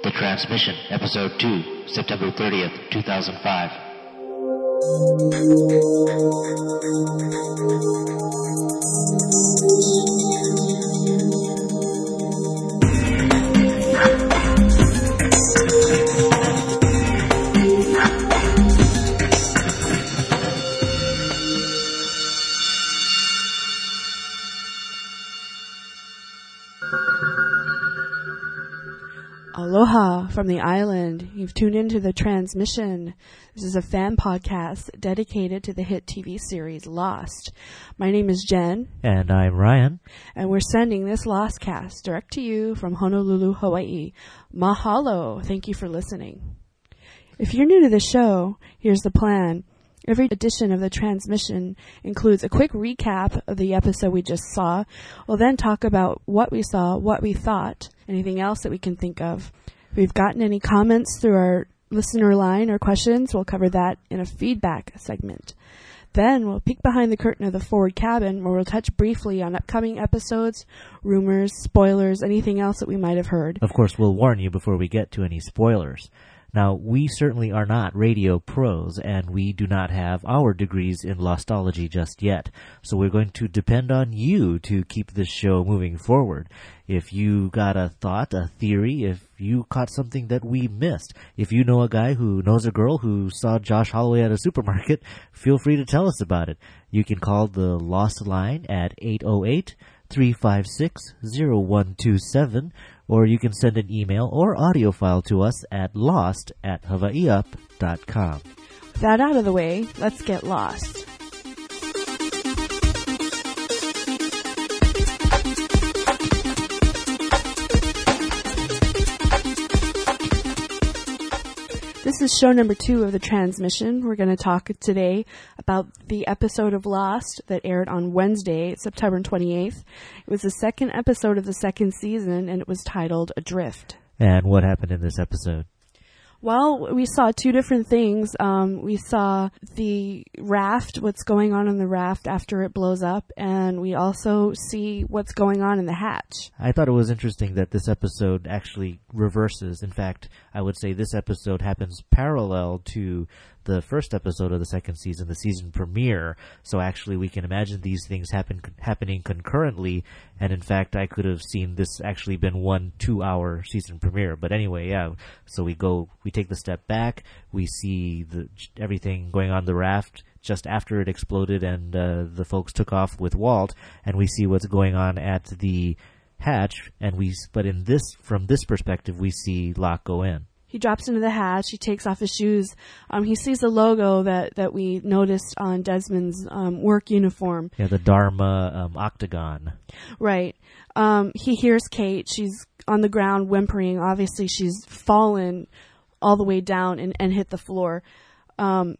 The Transmission, Episode 2, September 30th, 2005. Aloha from the island. You've tuned into the transmission. This is a fan podcast dedicated to the hit TV series Lost. My name is Jen, And I'm Ryan. and we're sending this Lost cast direct to you from Honolulu, Hawaii. Mahalo. Thank you for listening. If you're new to the show, here's the plan. Every edition of the transmission includes a quick recap of the episode we just saw. We'll then talk about what we saw, what we thought, anything else that we can think of. If we've gotten any comments through our listener line or questions, we'll cover that in a feedback segment. Then we'll peek behind the curtain of the forward cabin where we'll touch briefly on upcoming episodes, rumors, spoilers, anything else that we might have heard. Of course, we'll warn you before we get to any spoilers. Now, we certainly are not radio pros, and we do not have our degrees in Lostology just yet. So we're going to depend on you to keep this show moving forward. If you got a thought, a theory, if you caught something that we missed, if you know a guy who knows a girl who saw Josh Holloway at a supermarket, feel free to tell us about it. You can call the Lost line at 808 356 0127 or you can send an email or audio file to us at lost at hawaiiup.com. That out of the way, let's get lost. This is show number two of the transmission. We're going to talk today about the episode of Lost that aired on Wednesday, September 28th. It was the second episode of the second season and it was titled Adrift. And what happened in this episode? Well, we saw two different things. Um, we saw the raft, what's going on in the raft after it blows up, and we also see what's going on in the hatch. I thought it was interesting that this episode actually reverses. In fact, I would say this episode happens parallel to the first episode of the second season, the season premiere. So actually, we can imagine these things happen happening concurrently. And in fact, I could have seen this actually been one two-hour season premiere. But anyway, yeah. So we go, we take the step back. We see the everything going on the raft just after it exploded, and uh, the folks took off with Walt, and we see what's going on at the hatch. And we, but in this, from this perspective, we see Locke go in. He drops into the hatch. He takes off his shoes. Um, he sees the logo that, that we noticed on Desmond's um, work uniform. Yeah, the Dharma um, octagon. Right. Um, he hears Kate. She's on the ground whimpering. Obviously, she's fallen all the way down and, and hit the floor. Um,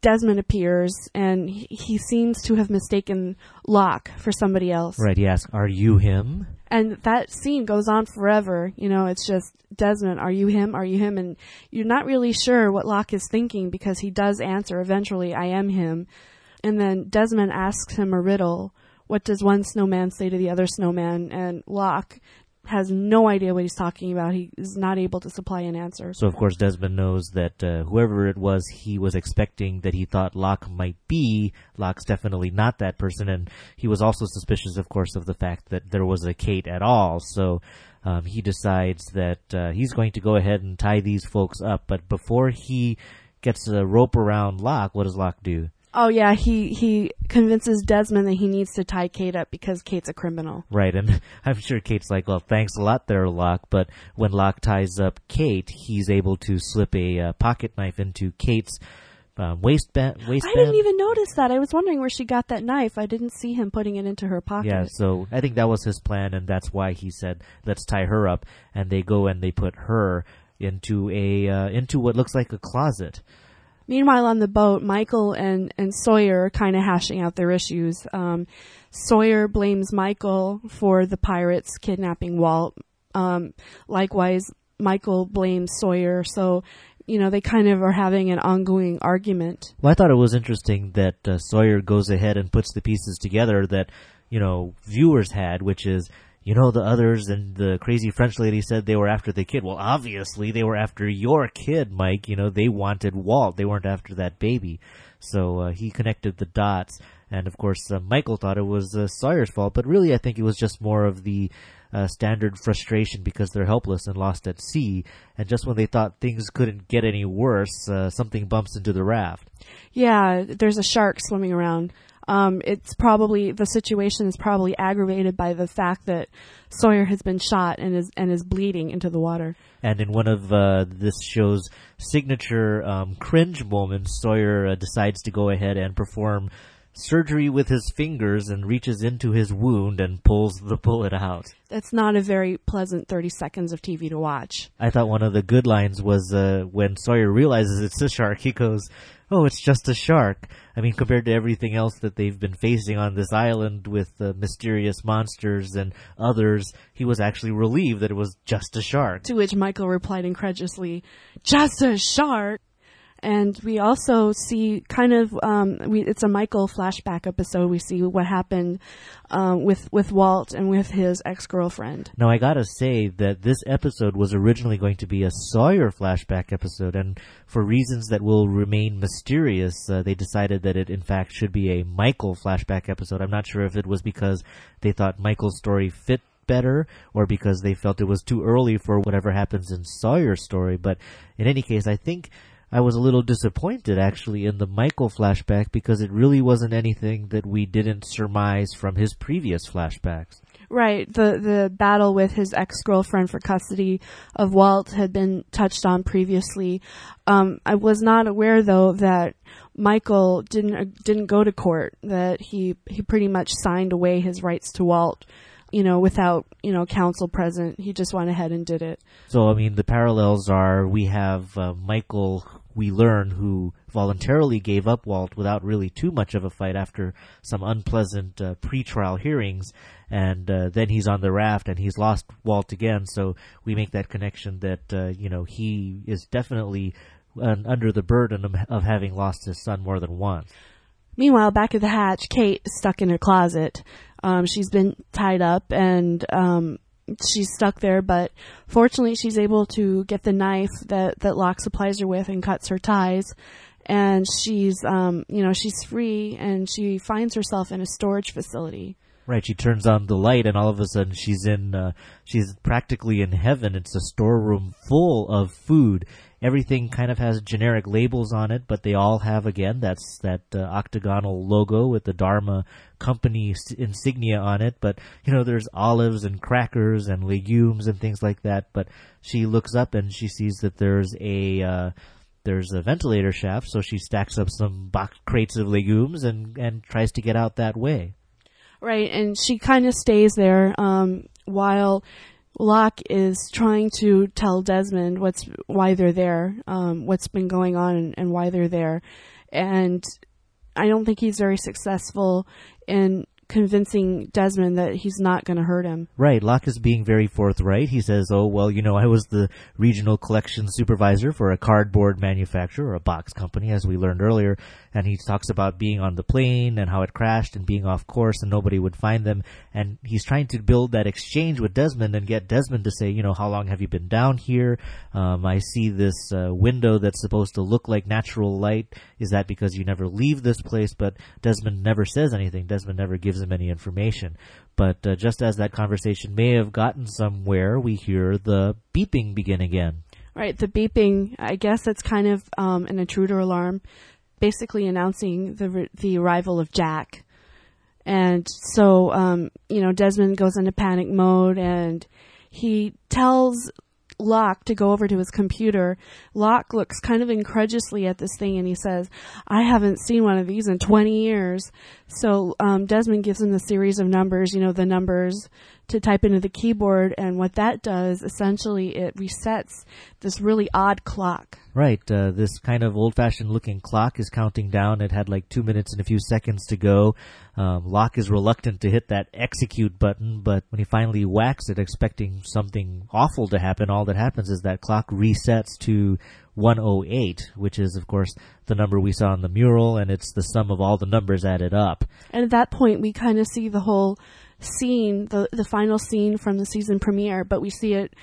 Desmond appears, and he, he seems to have mistaken Locke for somebody else. Right. He asks, "Are you him?" And that scene goes on forever. You know, it's just Desmond, are you him? Are you him? And you're not really sure what Locke is thinking because he does answer eventually, I am him. And then Desmond asks him a riddle. What does one snowman say to the other snowman? And Locke has no idea what he's talking about. He is not able to supply an answer. So of course Desmond knows that uh, whoever it was he was expecting that he thought Locke might be, Locke's definitely not that person, and he was also suspicious, of course, of the fact that there was a Kate at all. So um, he decides that uh, he's going to go ahead and tie these folks up. But before he gets a rope around Locke, what does Locke do? Oh yeah, he he convinces Desmond that he needs to tie Kate up because Kate's a criminal. Right, and I'm sure Kate's like, well, thanks a lot there, Locke. But when Locke ties up Kate, he's able to slip a uh, pocket knife into Kate's um, waistband. waistband. I didn't even notice that. I was wondering where she got that knife. I didn't see him putting it into her pocket. Yeah, so I think that was his plan, and that's why he said, "Let's tie her up." And they go and they put her into a uh, into what looks like a closet. Meanwhile, on the boat, Michael and, and Sawyer are kind of hashing out their issues. Um, Sawyer blames Michael for the pirates kidnapping Walt. Um, likewise, Michael blames Sawyer. So, you know, they kind of are having an ongoing argument. Well, I thought it was interesting that uh, Sawyer goes ahead and puts the pieces together that you know viewers had, which is you know, the others and the crazy French lady said they were after the kid. Well, obviously they were after your kid, Mike. You know, they wanted Walt. They weren't after that baby. So uh, he connected the dots. And of course, uh, Michael thought it was uh, Sawyer's fault, but really I think it was just more of the uh, standard frustration because they're helpless and lost at sea. And just when they thought things couldn't get any worse, uh, something bumps into the raft. Yeah, there's a shark swimming around. Um, it's probably the situation is probably aggravated by the fact that Sawyer has been shot and is and is bleeding into the water. And in one of uh, this show's signature um, cringe moments, Sawyer uh, decides to go ahead and perform surgery with his fingers and reaches into his wound and pulls the bullet out. That's not a very pleasant 30 seconds of TV to watch. I thought one of the good lines was uh, when Sawyer realizes it's a shark, he goes, Oh, it's just a shark. I mean, compared to everything else that they've been facing on this island with uh, mysterious monsters and others, he was actually relieved that it was just a shark. To which Michael replied incredulously, Just a shark! And we also see kind of um, we, it's a Michael flashback episode. We see what happened um, with with Walt and with his ex girlfriend. Now I gotta say that this episode was originally going to be a Sawyer flashback episode, and for reasons that will remain mysterious, uh, they decided that it in fact should be a Michael flashback episode. I'm not sure if it was because they thought Michael's story fit better or because they felt it was too early for whatever happens in Sawyer's story. But in any case, I think I was a little disappointed actually in the Michael flashback because it really wasn't anything that we didn't surmise from his previous flashbacks. Right. The the battle with his ex girlfriend for custody of Walt had been touched on previously. Um, I was not aware though that Michael didn't uh, didn't go to court. That he he pretty much signed away his rights to Walt you know, without, you know, counsel present. He just went ahead and did it. So, I mean, the parallels are we have uh, Michael we learn who voluntarily gave up Walt without really too much of a fight after some unpleasant uh, pre-trial hearings, and uh, then he's on the raft and he's lost Walt again. So we make that connection that uh, you know he is definitely under the burden of, of having lost his son more than once. Meanwhile, back at the hatch, Kate is stuck in her closet. Um, she's been tied up and um, she's stuck there, but fortunately she's able to get the knife that, that Locke supplies her with and cuts her ties. And she's, um, you know, she's free and she finds herself in a storage facility. Right, she turns on the light and all of a sudden she's in, uh, she's practically in heaven. It's a storeroom full of food everything kind of has generic labels on it, but they all have again that's that uh, octagonal logo with the Dharma company insignia on it. But you know, there's olives and crackers and legumes and things like that. But she looks up and she sees that there's a uh, there's a ventilator shaft, so she stacks up some box crates of legumes and and tries to get out that way. Right, and she kind of stays there um, while Locke is trying to tell Desmond what's why they're there, um, what's been going on, and, and why they're there, and I don't think he's very successful in convincing Desmond that he's not going to hurt him. Right. Locke is being very forthright. He says, "Oh well, you know, I was the regional collection supervisor for a cardboard manufacturer or a box company, as we learned earlier." And he talks about being on the plane and how it crashed and being off course and nobody would find them. And he's trying to build that exchange with Desmond and get Desmond to say, you know, how long have you been down here? Um, I see this uh, window that's supposed to look like natural light. Is that because you never leave this place? But Desmond never says anything. Desmond never gives gives him any information. But uh, just as that conversation may have gotten somewhere, we hear the beeping begin again. Right, the beeping. I guess it's kind of um, an intruder alarm, basically announcing the the arrival of Jack. And so, um, you know, Desmond goes into panic mode, and he tells Locke to go over to his computer. Locke looks kind of incredulously at this thing and he says, I haven't seen one of these in 20 years. So um, Desmond gives him the series of numbers, you know, the numbers to type into the keyboard. And what that does, essentially, it resets this really odd clock. Right. Uh, this kind of old fashioned looking clock is counting down. It had like two minutes and a few seconds to go. Um, Locke is reluctant to hit that execute button, but when he finally whacks it, expecting something awful to happen, all that happens is that clock resets to 108, which is, of course, the number we saw on the mural, and it's the sum of all the numbers added up. And at that point, we kind of see the whole scene, the the final scene from the season premiere, but we see it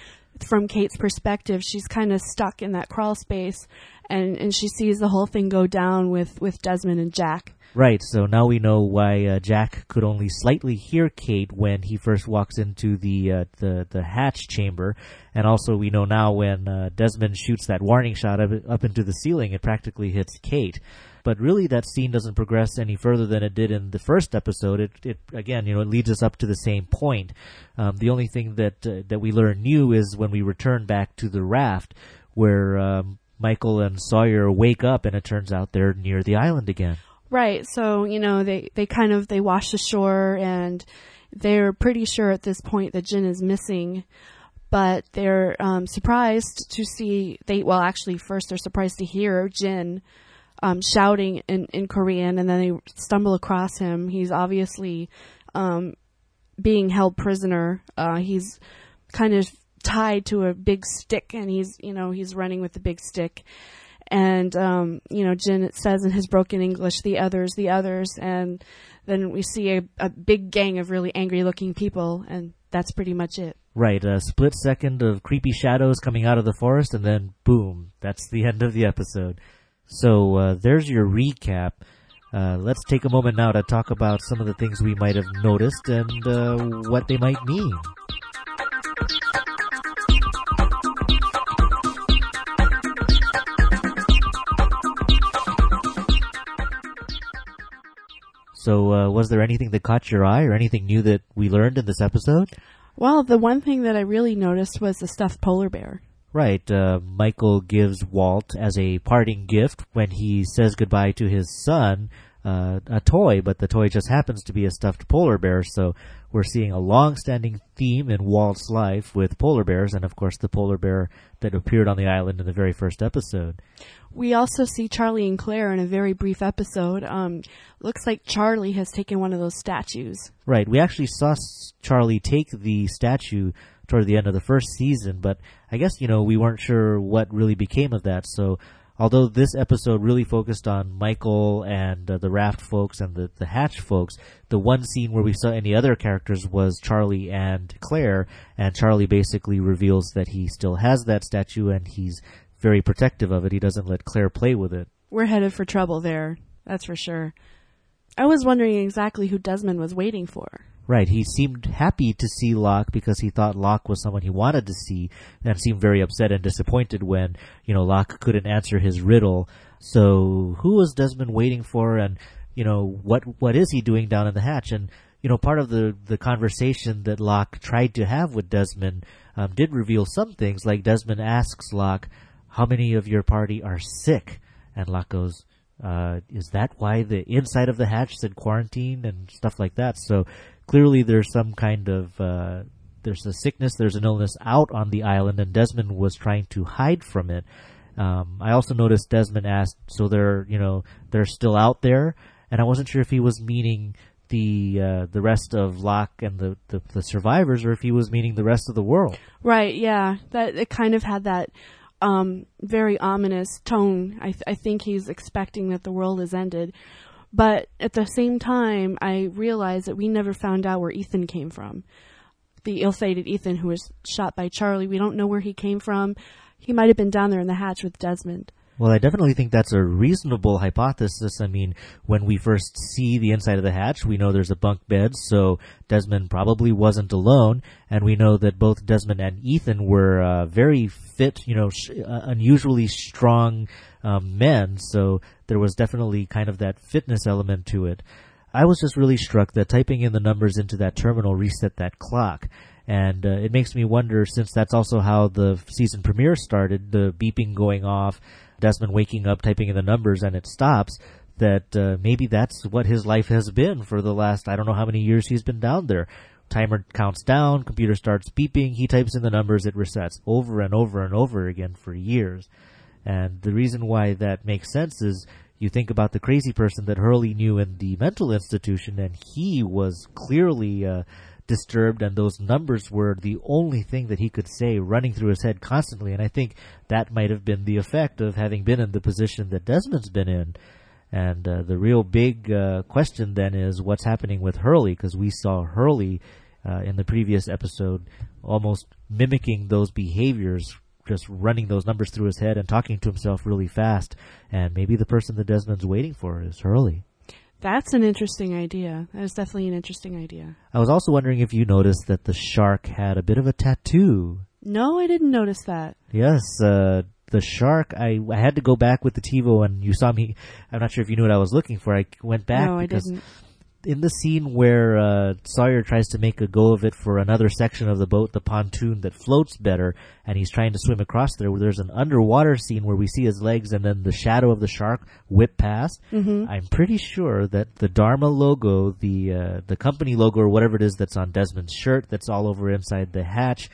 from Kate's perspective. She's kind of stuck in that crawl space, and and she sees the whole thing go down with with Desmond and Jack. Right, so now we know why uh, Jack could only slightly hear Kate when he first walks into the uh, the the hatch chamber, and also we know now when uh, Desmond shoots that warning shot up, up into the ceiling, it practically hits Kate. But really, that scene doesn't progress any further than it did in the first episode. It, it again, you know, it leads us up to the same point. Um, the only thing that uh, that we learn new is when we return back to the raft, where um, Michael and Sawyer wake up, and it turns out they're near the island again. Right. So, you know, they, they kind of, they wash ashore and they're pretty sure at this point that Jin is missing, but they're um, surprised to see, they, well, actually, first they're surprised to hear Jin um, shouting in, in Korean and then they stumble across him. He's obviously um, being held prisoner. Uh, he's kind of tied to a big stick and he's, you know, he's running with the big stick and um, you know, Jin says in his broken English, the others, the others, and then we see a, a big gang of really angry-looking people, and that's pretty much it. Right, a split second of creepy shadows coming out of the forest, and then boom, that's the end of the episode. So uh, there's your recap. Uh, let's take a moment now to talk about some of the things we might have noticed and uh, what they might mean. So, uh, was there anything that caught your eye or anything new that we learned in this episode? Well, the one thing that I really noticed was the stuffed polar bear. Right. Uh, Michael gives Walt as a parting gift when he says goodbye to his son uh, a toy, but the toy just happens to be a stuffed polar bear. So we're seeing a long-standing theme in Walt's life with polar bears, and of course the polar bear that appeared on the island in the very first episode. We also see Charlie and Claire in a very brief episode. Um, looks like Charlie has taken one of those statues. Right. We actually saw Charlie take the statue toward the end of the first season, but I guess you know we weren't sure what really became of that. So although this episode really focused on Michael and uh, the Raft folks and the, the Hatch folks, the one scene where we saw any other characters was Charlie and Claire, and Charlie basically reveals that he still has that statue and he's very protective of it. He doesn't let Claire play with it. We're headed for trouble there, that's for sure. I was wondering exactly who Desmond was waiting for. Right. He seemed happy to see Locke because he thought Locke was someone he wanted to see and seemed very upset and disappointed when, you know, Locke couldn't answer his riddle. So who was Desmond waiting for and, you know, what, what is he doing down in the hatch? And, you know, part of the, the conversation that Locke tried to have with Desmond, um, did reveal some things, like Desmond asks Locke, how many of your party are sick? And Locke goes, uh, is that why the inside of the hatch said quarantine and stuff like that? So clearly there's some kind of uh, there's a sickness, there's an illness out on the island, and Desmond was trying to hide from it. Um, I also noticed Desmond asked, so they're you know they're still out there, and I wasn't sure if he was meaning the uh, the rest of Locke and the, the, the survivors, or if he was meaning the rest of the world. Right? Yeah, that it kind of had that um, very ominous tone. I, th- I think he's expecting that the world has ended. But at the same time, I realized that we never found out where Ethan came from. The ill-fated Ethan who was shot by Charlie. We don't know where he came from. He might have been down there in the hatch with Desmond. Well, I definitely think that's a reasonable hypothesis. I mean, when we first see the inside of the hatch, we know there's a bunk bed, so Desmond probably wasn't alone, and we know that both Desmond and Ethan were uh, very fit, you know, sh- uh, unusually strong um, men, so there was definitely kind of that fitness element to it. I was just really struck that typing in the numbers into that terminal reset that clock. And uh, it makes me wonder, since that's also how the season premiere started, the beeping going off, Desmond waking up, typing in the numbers, and it stops, that uh, maybe that's what his life has been for the last, I don't know how many years he's been down there. Timer counts down, computer starts beeping, he types in the numbers, it resets over and over and over again for years. And the reason why that makes sense is you think about the crazy person that Hurley knew in the mental institution, and he was clearly uh, disturbed, and those numbers were the only thing that he could say running through his head constantly. And I think that might have been the effect of having been in the position that Desmond's been in. And uh, the real big uh, question then is what's happening with Hurley because we saw Hurley uh, in the previous episode almost mimicking those behaviors, just running those numbers through his head and talking to himself really fast. And maybe the person that Desmond's waiting for is Hurley. That's an interesting idea. That is definitely an interesting idea. I was also wondering if you noticed that the shark had a bit of a tattoo. No, I didn't notice that. Yes, uh, the shark. I, I had to go back with the TiVo, and you saw me. I'm not sure if you knew what I was looking for. I went back no, I because didn't. In the scene where uh, Sawyer tries to make a go of it for another section of the boat, the pontoon that floats better, and he's trying to swim across there. Where there's an underwater scene where we see his legs and then the shadow of the shark whip past. Mm-hmm. I'm pretty sure that the Dharma logo, the uh, the company logo or whatever it is that's on Desmond's shirt, that's all over inside the hatch,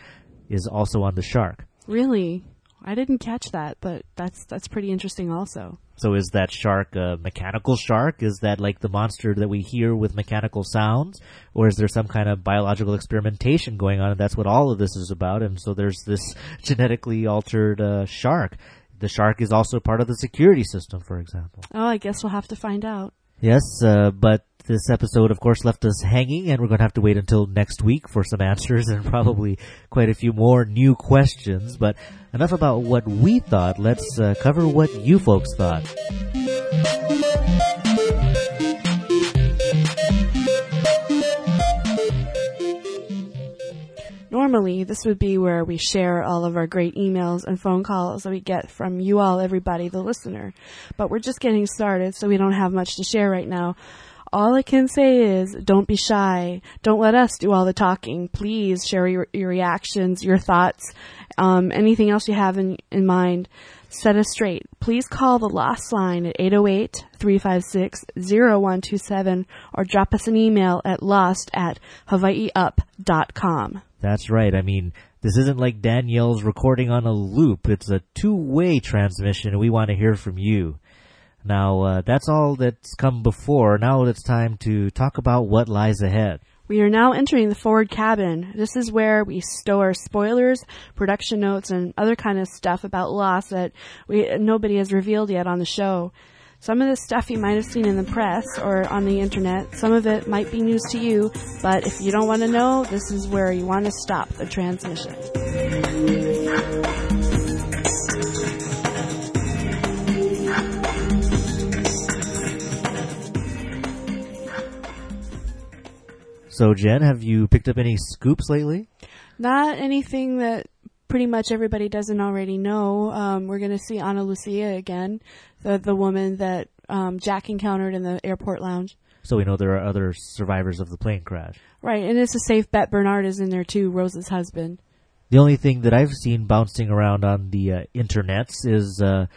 is also on the shark. Really? I didn't catch that, but that's that's pretty interesting also. So is that shark a mechanical shark? Is that like the monster that we hear with mechanical sounds? Or is there some kind of biological experimentation going on and that's what all of this is about? And so there's this genetically altered uh, shark. The shark is also part of the security system, for example. Oh, I guess we'll have to find out. Yes, uh, but this episode, of course, left us hanging, and we're going to have to wait until next week for some answers and probably quite a few more new questions. But enough about what we thought. Let's uh, cover what you folks thought. Normally, this would be where we share all of our great emails and phone calls that we get from you all, everybody, the listener. But we're just getting started, so we don't have much to share right now. All I can say is don't be shy. Don't let us do all the talking. Please share your, your reactions, your thoughts, um, anything else you have in, in mind. Set us straight. Please call the Lost line at 808-356-0127 or drop us an email at lost at hawaiiup.com. That's right. I mean, this isn't like Danielle's recording on a loop. It's a two-way transmission, and we want to hear from you. Now, uh, that's all that's come before. Now it's time to talk about what lies ahead. We are now entering the forward cabin. This is where we stow our spoilers, production notes, and other kind of stuff about Lost that we nobody has revealed yet on the show. Some of this stuff you might have seen in the press or on the internet. Some of it might be news to you, but if you don't want to know, this is where you want to stop the transmission. So, Jen, have you picked up any scoops lately? Not anything that pretty much everybody doesn't already know. Um, we're going to see Ana Lucia again, the the woman that um, Jack encountered in the airport lounge. So we know there are other survivors of the plane crash. Right, and it's a safe bet. Bernard is in there too, Rose's husband. The only thing that I've seen bouncing around on the uh, internets is uh,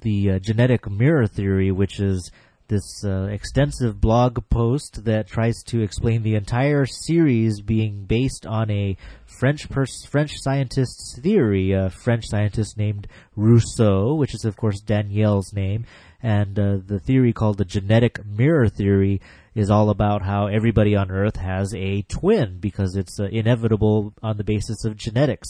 the uh, genetic mirror theory, which is this uh, extensive blog post that tries to explain the entire series being based on a French pers- French scientist's theory, a French scientist named Rousseau, which is of course Danielle's name, and uh, the theory called the genetic mirror theory is all about how everybody on Earth has a twin because it's uh, inevitable on the basis of genetics.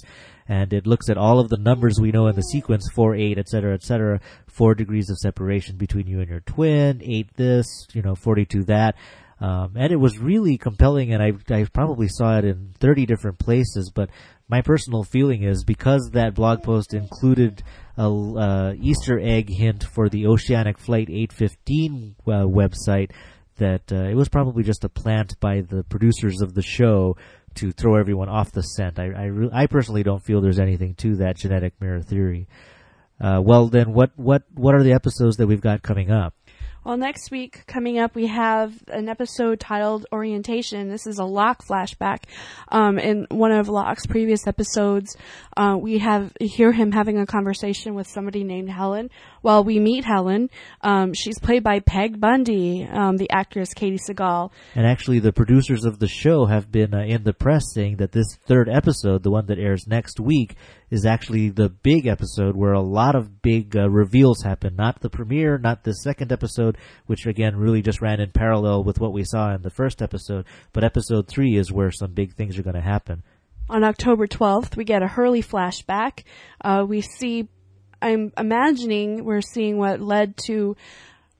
And it looks at all of the numbers we know in the sequence, 4, 8, etc., etc., 4 degrees of separation between you and your twin, 8 this, you know, 42 that. Um, and it was really compelling, and I, I probably saw it in 30 different places, but my personal feeling is because that blog post included a uh, Easter egg hint for the Oceanic Flight 815 uh, website, that uh, it was probably just a plant by the producers of the show to throw everyone off the scent. I I, re- I personally don't feel there's anything to that genetic mirror theory. Uh, well, then, what what what are the episodes that we've got coming up? Well, next week coming up, we have an episode titled Orientation. This is a Locke flashback. Um, in one of Locke's previous episodes, uh, we have hear him having a conversation with somebody named Helen. Well, we meet Helen. Um, she's played by Peg Bundy, um, the actress Katey Sagal. And actually, the producers of the show have been uh, in the press saying that this third episode, the one that airs next week, is actually the big episode where a lot of big uh, reveals happen. Not the premiere, not the second episode, which again really just ran in parallel with what we saw in the first episode, but episode three is where some big things are going to happen. On October 12th, we get a Hurley flashback. Uh, we see, I'm imagining we're seeing what led to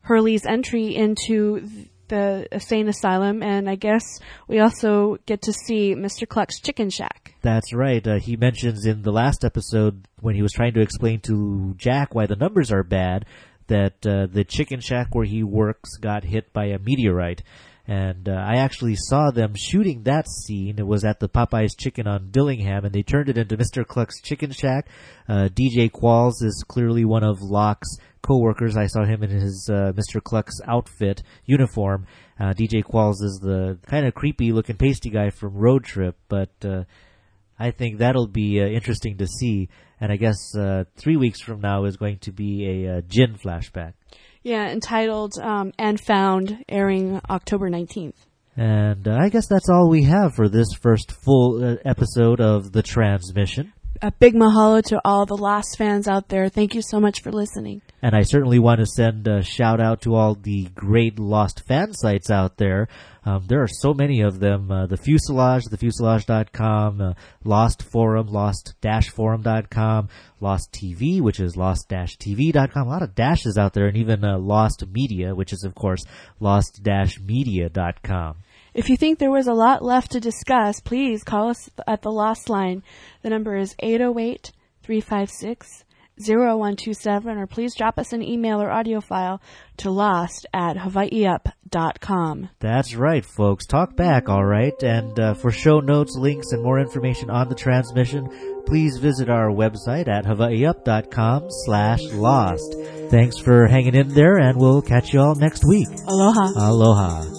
Hurley's entry into the insane asylum, and I guess we also get to see Mr. Cluck's Chicken Shack. That's right. Uh, he mentions in the last episode when he was trying to explain to Jack why the numbers are bad that uh, the chicken shack where he works got hit by a meteorite. And uh, I actually saw them shooting that scene. It was at the Popeyes Chicken on Dillingham, and they turned it into Mr. Cluck's Chicken Shack. Uh, DJ Qualls is clearly one of Locke's co-workers. I saw him in his uh, Mr. Cluck's outfit uniform. Uh, DJ Qualls is the kind of creepy looking pasty guy from Road Trip, but uh, I think that'll be uh, interesting to see. And I guess uh, three weeks from now is going to be a Jin flashback. Yeah, entitled um, And Found, airing October 19th. And uh, I guess that's all we have for this first full uh, episode of The Transmission. A big mahalo to all the Lost fans out there. Thank you so much for listening. And I certainly want to send a shout out to all the great Lost fan sites out there. Um, there are so many of them. Uh, the Fuselage, thefuselage.com, uh, Lost Forum, lost-forum.com, Lost TV, which is lost-tv.com. A lot of dashes out there, and even uh, Lost Media, which is, of course, lost-media.com. If you think there was a lot left to discuss, please call us at the Lost Line. The number is 808 356 0127, or please drop us an email or audio file to lost at hawaiiup.com. That's right, folks. Talk back, all right? And uh, for show notes, links, and more information on the transmission, please visit our website at hawaiiup.com slash lost. Thanks for hanging in there, and we'll catch you all next week. Aloha. Aloha.